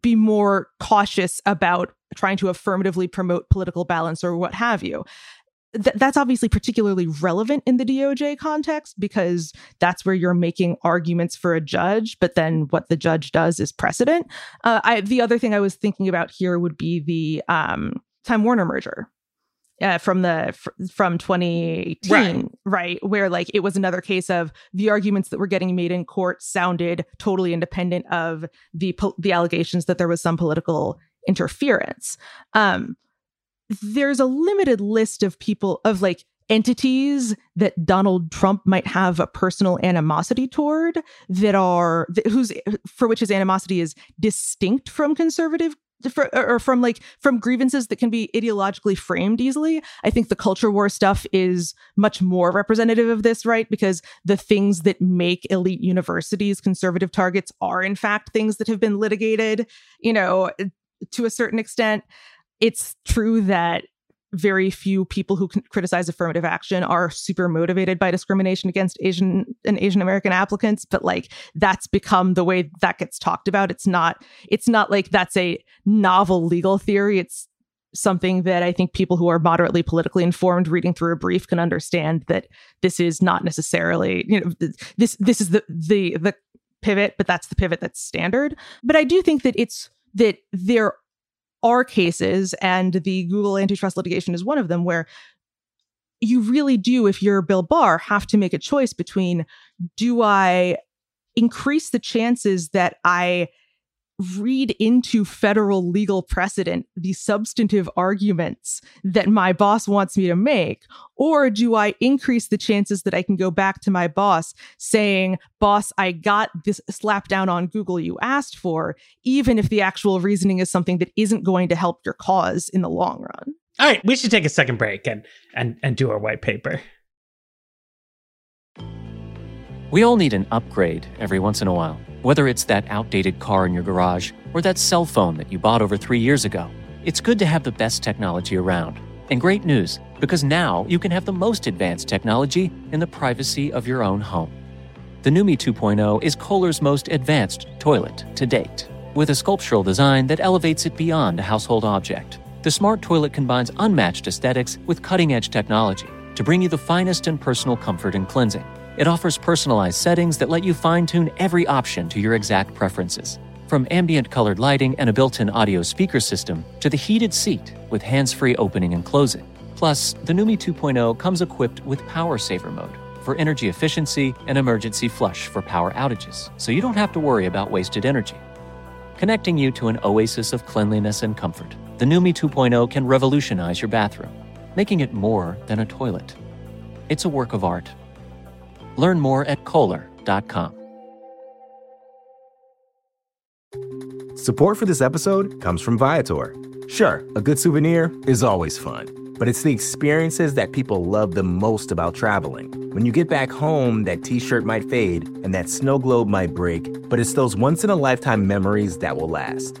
be more cautious about trying to affirmatively promote political balance or what have you th- that's obviously particularly relevant in the DOJ context because that's where you're making arguments for a judge, but then what the judge does is precedent. Uh, I, the other thing I was thinking about here would be the um, Time Warner merger. Uh, from the from 2018 right. right where like it was another case of the arguments that were getting made in court sounded totally independent of the po- the allegations that there was some political interference um there's a limited list of people of like entities that Donald Trump might have a personal animosity toward that are whose for which his animosity is distinct from conservative for, or from like from grievances that can be ideologically framed easily. I think the culture war stuff is much more representative of this, right? Because the things that make elite universities conservative targets are in fact things that have been litigated, you know, to a certain extent it's true that very few people who criticize affirmative action are super motivated by discrimination against Asian and Asian American applicants, but like that's become the way that gets talked about. It's not it's not like that's a novel legal theory. It's something that I think people who are moderately politically informed reading through a brief can understand that this is not necessarily, you know, this this is the the the pivot, but that's the pivot that's standard. But I do think that it's that there are cases, and the Google antitrust litigation is one of them, where you really do, if you're Bill Barr, have to make a choice between do I increase the chances that I read into federal legal precedent the substantive arguments that my boss wants me to make? Or do I increase the chances that I can go back to my boss saying, Boss, I got this slap down on Google you asked for, even if the actual reasoning is something that isn't going to help your cause in the long run? All right, we should take a second break and and and do our white paper. We all need an upgrade every once in a while. Whether it's that outdated car in your garage or that cell phone that you bought over three years ago, it's good to have the best technology around. And great news, because now you can have the most advanced technology in the privacy of your own home. The NUMI 2.0 is Kohler's most advanced toilet to date, with a sculptural design that elevates it beyond a household object. The smart toilet combines unmatched aesthetics with cutting edge technology to bring you the finest in personal comfort and cleansing. It offers personalized settings that let you fine tune every option to your exact preferences. From ambient colored lighting and a built in audio speaker system to the heated seat with hands free opening and closing. Plus, the NUMI 2.0 comes equipped with Power Saver mode for energy efficiency and emergency flush for power outages, so you don't have to worry about wasted energy. Connecting you to an oasis of cleanliness and comfort, the NUMI 2.0 can revolutionize your bathroom, making it more than a toilet. It's a work of art Learn more at Kohler.com. Support for this episode comes from Viator. Sure, a good souvenir is always fun, but it's the experiences that people love the most about traveling. When you get back home, that t shirt might fade and that snow globe might break, but it's those once in a lifetime memories that will last.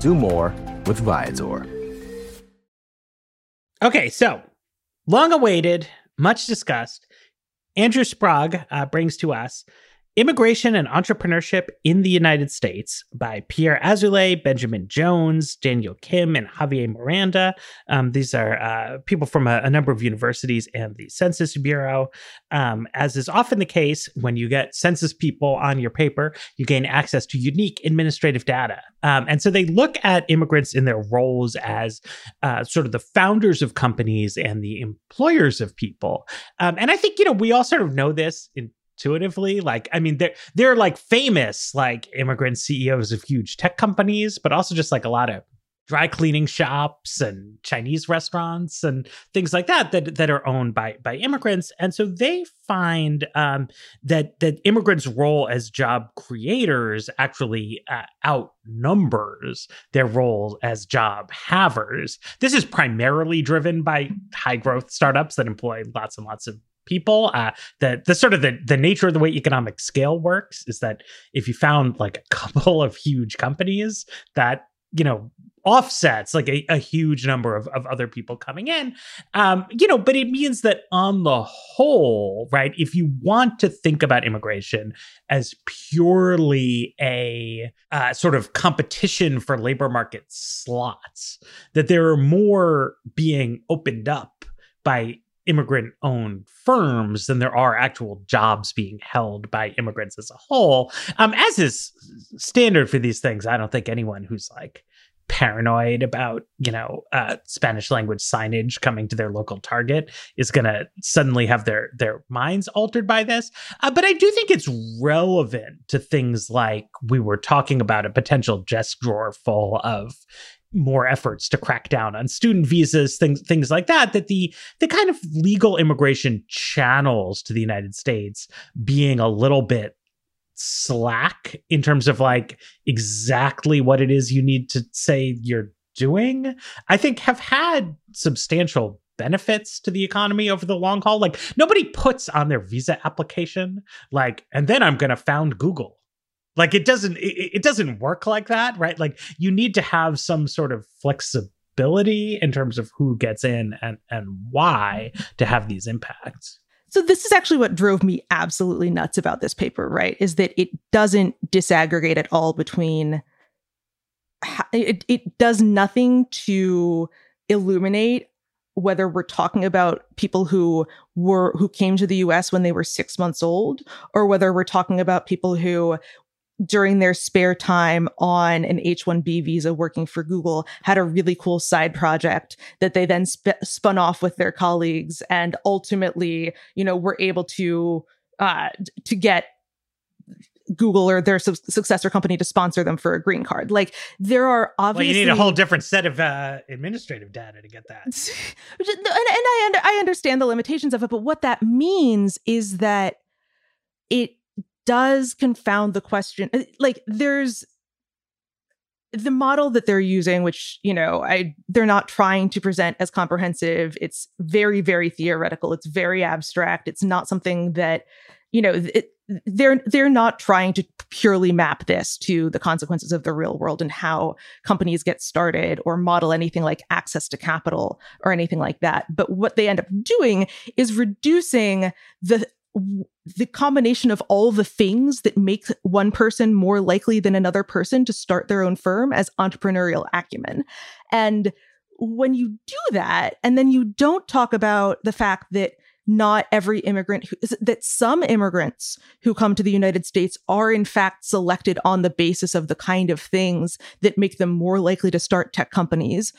Do more with Viator. Okay, so long awaited, much discussed. Andrew Sprague uh, brings to us Immigration and Entrepreneurship in the United States by Pierre Azoulay, Benjamin Jones, Daniel Kim, and Javier Miranda. Um, these are uh, people from a, a, number of universities and the Census Bureau. Um, as is often the case, when you get census people on your paper, you gain access to unique administrative data. Um, and so they look at immigrants in their roles as uh, sort of the founders of companies and the employers of people. Um, and I think, you know, we all sort of know this in intuitively. Like, I mean, they're they're like famous like immigrant CEOs of huge tech companies, but also just like a lot of dry cleaning shops and Chinese restaurants and things like that that that are owned by by immigrants, and so they find um, that that immigrants' role as job creators actually uh, outnumbers their role as job havers. This is primarily driven by high growth startups that employ lots and lots of people. Uh, the the sort of the the nature of the way economic scale works is that if you found like a *laughs* couple of huge companies that you know offsets like a, a huge number of, of other people coming in um, you know but it means that on the whole right if you want to think about immigration as purely a uh, sort of competition for labor market slots that there are more being opened up by immigrant owned firms than there are actual jobs being held by immigrants as a whole. Um, as is standard for these things, I don't think anyone who's like paranoid about you know uh, Spanish language signage coming to their local Target is going to suddenly have their their minds altered by this. Uh, but I do think it's relevant to things like we were talking about a potential desk drawer full of more efforts to crack down on student visas, things things like that. That the the kind of legal immigration channels to the United States being a little bit slack in terms of like exactly what it is you need to say you're doing, I think have had substantial benefits to the economy over the long haul. Like nobody puts on their visa application like and then I'm going to found Google like it doesn't it, it doesn't work like that, right? Like you need to have some sort of flexibility in terms of who gets in and and why to have these impacts. So this is actually what drove me absolutely nuts about this paper, right? Is that it doesn't disaggregate at all between it, it does nothing to illuminate whether we're talking about people who were who came to the US when they were 6 months old or whether we're talking about people who during their spare time on an H1B visa working for Google had a really cool side project that they then sp- spun off with their colleagues and ultimately, you know, were able to uh to get Google or their su- successor company to sponsor them for a green card. Like there are obviously well, you need a whole different set of uh, administrative data to get that. *laughs* and, and I under- I understand the limitations of it, but what that means is that it does confound the question. Uh, like there's the model that they're using which you know i they're not trying to present as comprehensive. It's very very theoretical. It's very abstract. It's not something that you know it, they're they're not trying to purely map this to the consequences of the real world and how companies get started or model anything like access to capital or anything like that. But what they end up doing is reducing the the combination of all the things that make one person more likely than another person to start their own firm as entrepreneurial acumen. And when you do that, and then you don't talk about the fact that not every immigrant who, that some immigrants who come to the United States are in fact selected on the basis of the kind of things that make them more likely to start tech companies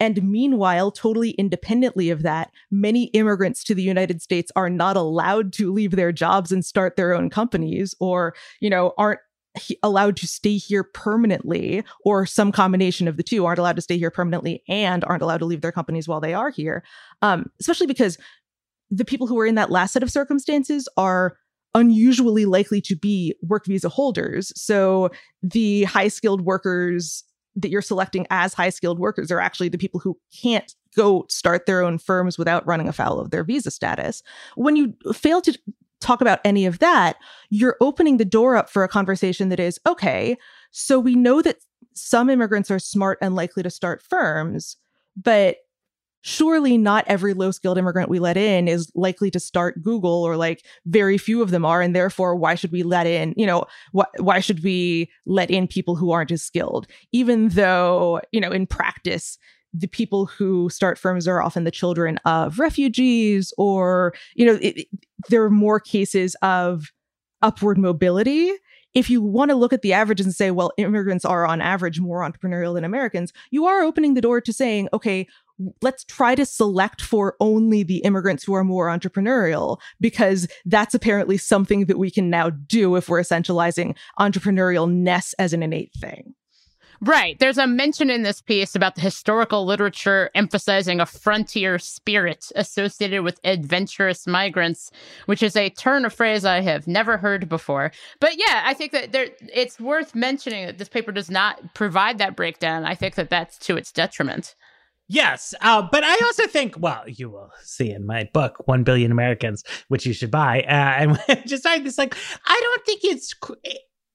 and meanwhile, totally independently of that, many immigrants to the United States are not allowed to leave their jobs and start their own companies or, you know, aren't allowed to stay here permanently or some combination of the two aren't allowed to stay here permanently and aren't allowed to leave their companies while they are here. Um, especially because the people who are in that last set of circumstances are unusually likely to be work visa holders. So the high skilled workers that you're selecting as high skilled workers are actually the people who can't go start their own firms without running afoul of their visa status. When you fail to talk about any of that, you're opening the door up for a conversation that is okay, so we know that some immigrants are smart and likely to start firms, but surely not every low skilled immigrant we let in is likely to start Google or like very few of them are. And therefore, why should we let in, you know, wh- why should we let in people who aren't as skilled? Even though, you know, in practice, the people who start firms are often the children of refugees or, you know, it, it, there are more cases of upward mobility if you want to look at the averages and say, well, immigrants are on average more entrepreneurial than Americans, you are opening the door to saying, okay, let's try to select for only the immigrants who are more entrepreneurial because that's apparently something that we can now do if we're essentializing entrepreneurialness as an innate thing. Right. There's a mention in this piece about the historical literature emphasizing a frontier spirit associated with adventurous migrants, which is a turn of phrase I have never heard before. But yeah, I think that there it's worth mentioning that this paper does not provide that breakdown. I think that that's to its detriment. Yes, uh, but I also think, well, you will see in my book, One Billion Americans, which you should buy, uh, and *laughs* just I this like, I don't think it's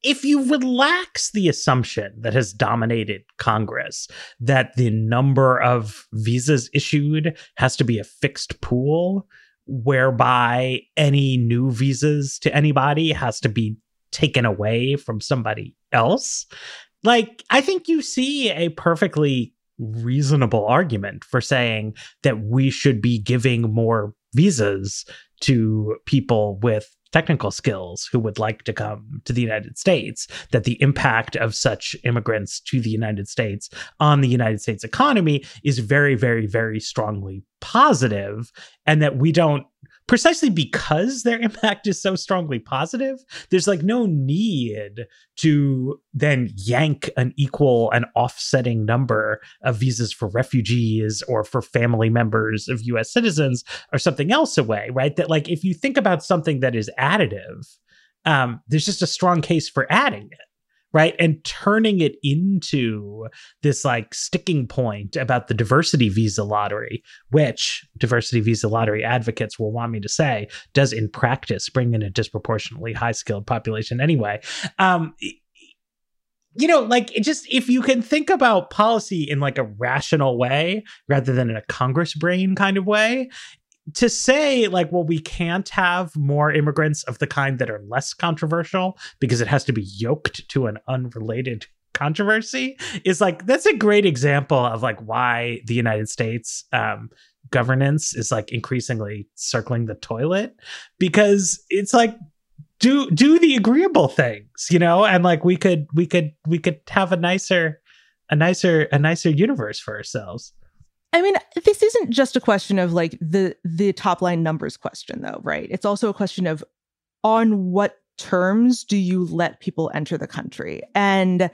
if you relax the assumption that has dominated Congress that the number of visas issued has to be a fixed pool, whereby any new visas to anybody has to be taken away from somebody else, like I think you see a perfectly reasonable argument for saying that we should be giving more visas to people with technical skills who would like to come to the United States, that the impact of such immigrants to the United States on the United States economy is very, very, very strongly positive, and that we don't precisely because their *laughs* impact is so strongly positive, there's like no need to then yank an equal and offsetting number of visas for refugees or for family members of US citizens or something else away, right? That like if you think about something that is additive, um, there's just a strong case for adding it right? And turning it into this like sticking point about the diversity visa lottery which diversity visa lottery advocates will want me to say does in practice bring in a disproportionately high skilled population anyway. Um you know like just if you can think about policy in like a rational way rather than in a congress brain kind of way to say like well we can't have more immigrants of the kind that are less controversial because it has to be yoked to an unrelated controversy is like that's a great example of like why the united states um, governance is like increasingly circling the toilet because it's like do do the agreeable things you know? And like we could we could we could have a nicer a nicer a nicer universe for ourselves I mean, this isn't just a question of like the the top line numbers question though, right? It's also a question of on what terms do you let people enter the country? And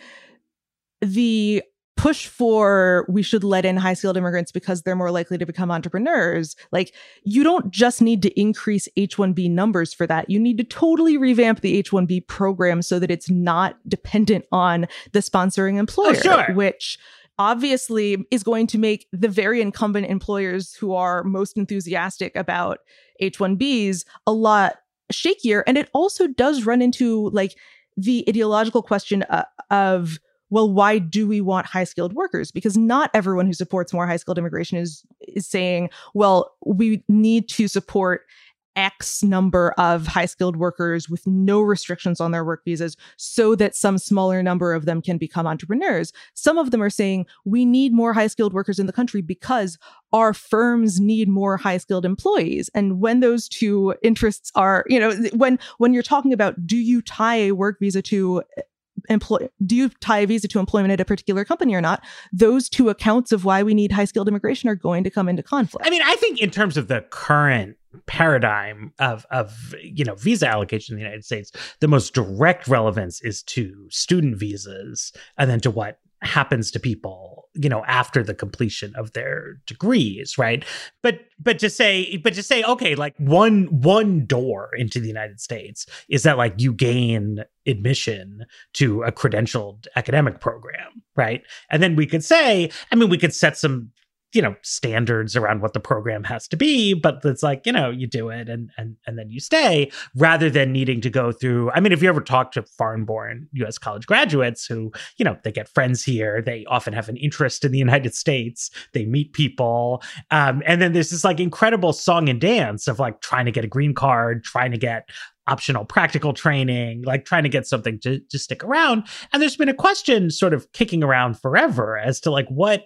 the push for we should let in high skilled immigrants because they're more likely to become entrepreneurs. Like, you don't just need to increase H 1B numbers for that. You need to totally revamp the H 1B program so that it's not dependent on the sponsoring employer, oh, sure. which obviously is going to make the very incumbent employers who are most enthusiastic about H1Bs a lot shakier. And it also does run into like the ideological question uh, of, well, why do we want high skilled workers? Because not everyone who supports more high skilled immigration is is saying, well, we need to support X number of high skilled workers with no restrictions on their work visas so that some smaller number of them can become entrepreneurs. Some of them are saying we need more high skilled workers in the country because our firms need more high skilled employees. And when those two interests are, you know, when when you're talking about do you tie a work visa to eh, employ do you tie a visa to employment at a particular company or not those two accounts of why we need high skilled immigration are going to come into conflict i mean i think in terms of the current paradigm of of you know visa allocation in the United States, the most direct relevance is to student visas, and then to what happens to people you know after the completion of their degrees right? But but to say but to say okay like one one door into the united states is that like you gain admission to a credentialed academic program right? And then we could say i mean we could set some you know standards around what the program has to be but it's like you know you do it and and and then you stay rather than needing to go through i mean if you ever talk to foreign born us college graduates who you know they get friends here they often have an interest in the united states they meet people um, and then there's this like incredible song and dance of like trying to get a green card trying to get optional practical training, like trying to get something to, to stick around. And there's been a question sort of kicking around forever as to like what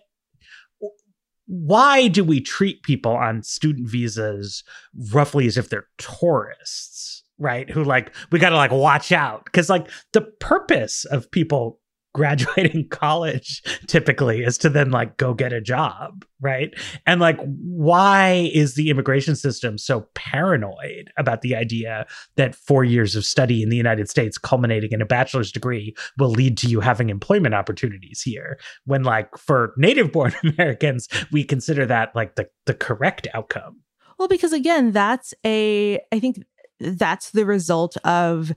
why do we treat people on student visas roughly as if they're tourists right? Who like we got to like watch out. Because like the purpose of people graduating *laughs* college typically is to then like go get a job, right? And like, why is the immigration system so paranoid about the idea that four years of study in the United States, culminating in a bachelor's degree, will lead to you having employment opportunities here? When, like, for native born *laughs* Americans, we consider that like the, the correct outcome. Well, because again, that's a, I think that's the result of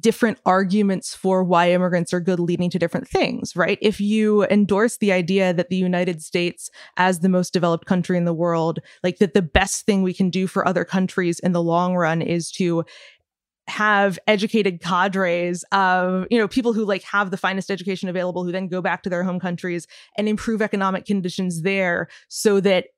different arguments for why immigrants are good leading to different things, right? If you endorse the idea that the United States, as the most developed country in the world, like that the best thing we can do for other countries in the long run is to have educated cadres of you know people who like have the finest education available who then go back to their home countries and improve economic conditions there so that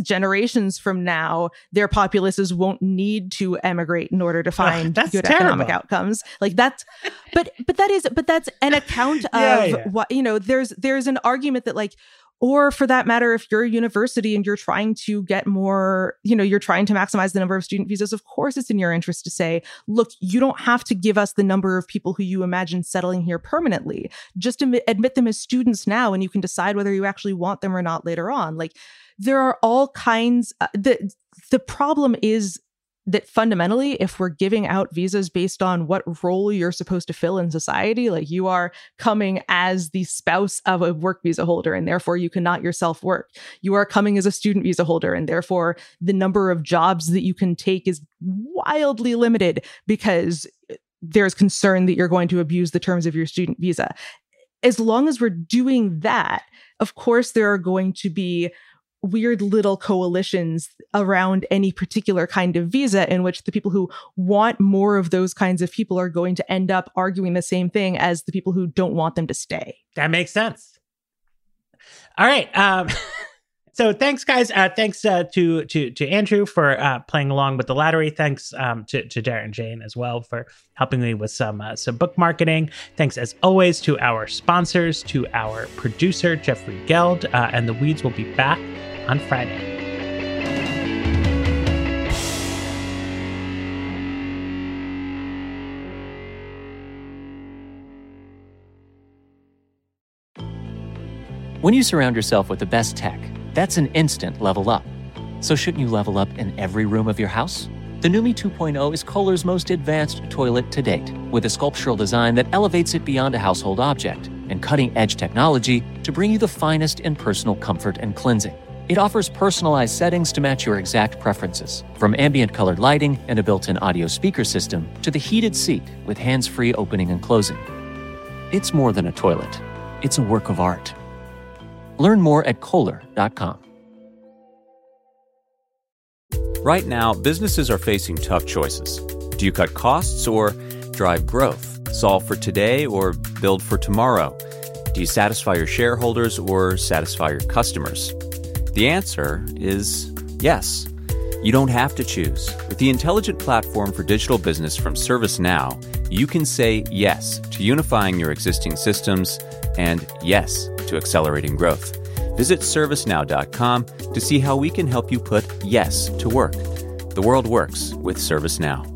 generations from now their populaces won't need to emigrate in order to find Ugh, good terrible. economic outcomes like that's but but that is but that's an account *laughs* of Yeah, yeah. what you know there's there's an argument that like or for that matter if you're a university and you're trying to get more you know you're trying to maximize the number of student visas of course it's in your interest to say look you don't have to give us the number of people who you imagine settling here permanently. Just admit, them as students now and you can decide whether you actually want them or not later on. Like there are all kinds uh, the the problem is that fundamentally if we're giving out visas based on what role you're supposed to fill in society like you are coming as the spouse of a work visa holder and therefore you cannot yourself work. You are coming as a student visa holder and therefore the number of jobs that you can take is wildly limited because there's concern that you're going to abuse the terms of your student visa. As long as we're doing that of course there are going to be weird little coalitions around any particular kind of visa in which the people who want more of those kinds of people are going to end up arguing the same thing as the people who don't want them to stay. That makes sense. All right. Um, *laughs* so thanks, guys. Uh, thanks uh, to to to Andrew for uh, playing along with the lottery. Thanks um, to to Dara and Jane as well for helping me with some uh, some book marketing. Thanks as always to our sponsors, to our producer Jeffrey Geld, uh, and the Weeds will be back on Friday. When you surround yourself with the best tech, that's an instant level up. So shouldn't you level up in every room of your house? The Numi 2.0 is Kohler's most advanced toilet to date, with a sculptural design that elevates it beyond a household object and cutting-edge technology to bring you the finest in personal comfort and cleansing. It offers personalized settings to match your exact preferences, from ambient colored lighting and a built-in audio speaker system to the heated seat with hands-free opening and closing. It's more than a toilet. It's a work of art. Learn more at Kohler.com. Right now, businesses are facing tough choices. Do you cut costs or drive growth? Solve for today or build for tomorrow? Do you satisfy your shareholders or satisfy your customers? The answer is yes. You don't have to choose. With the intelligent platform for digital business from ServiceNow, you can say yes to unifying your existing systems and yes to accelerating growth. Visit servicenow.com to see how we can help you put yes to work. The world works with ServiceNow.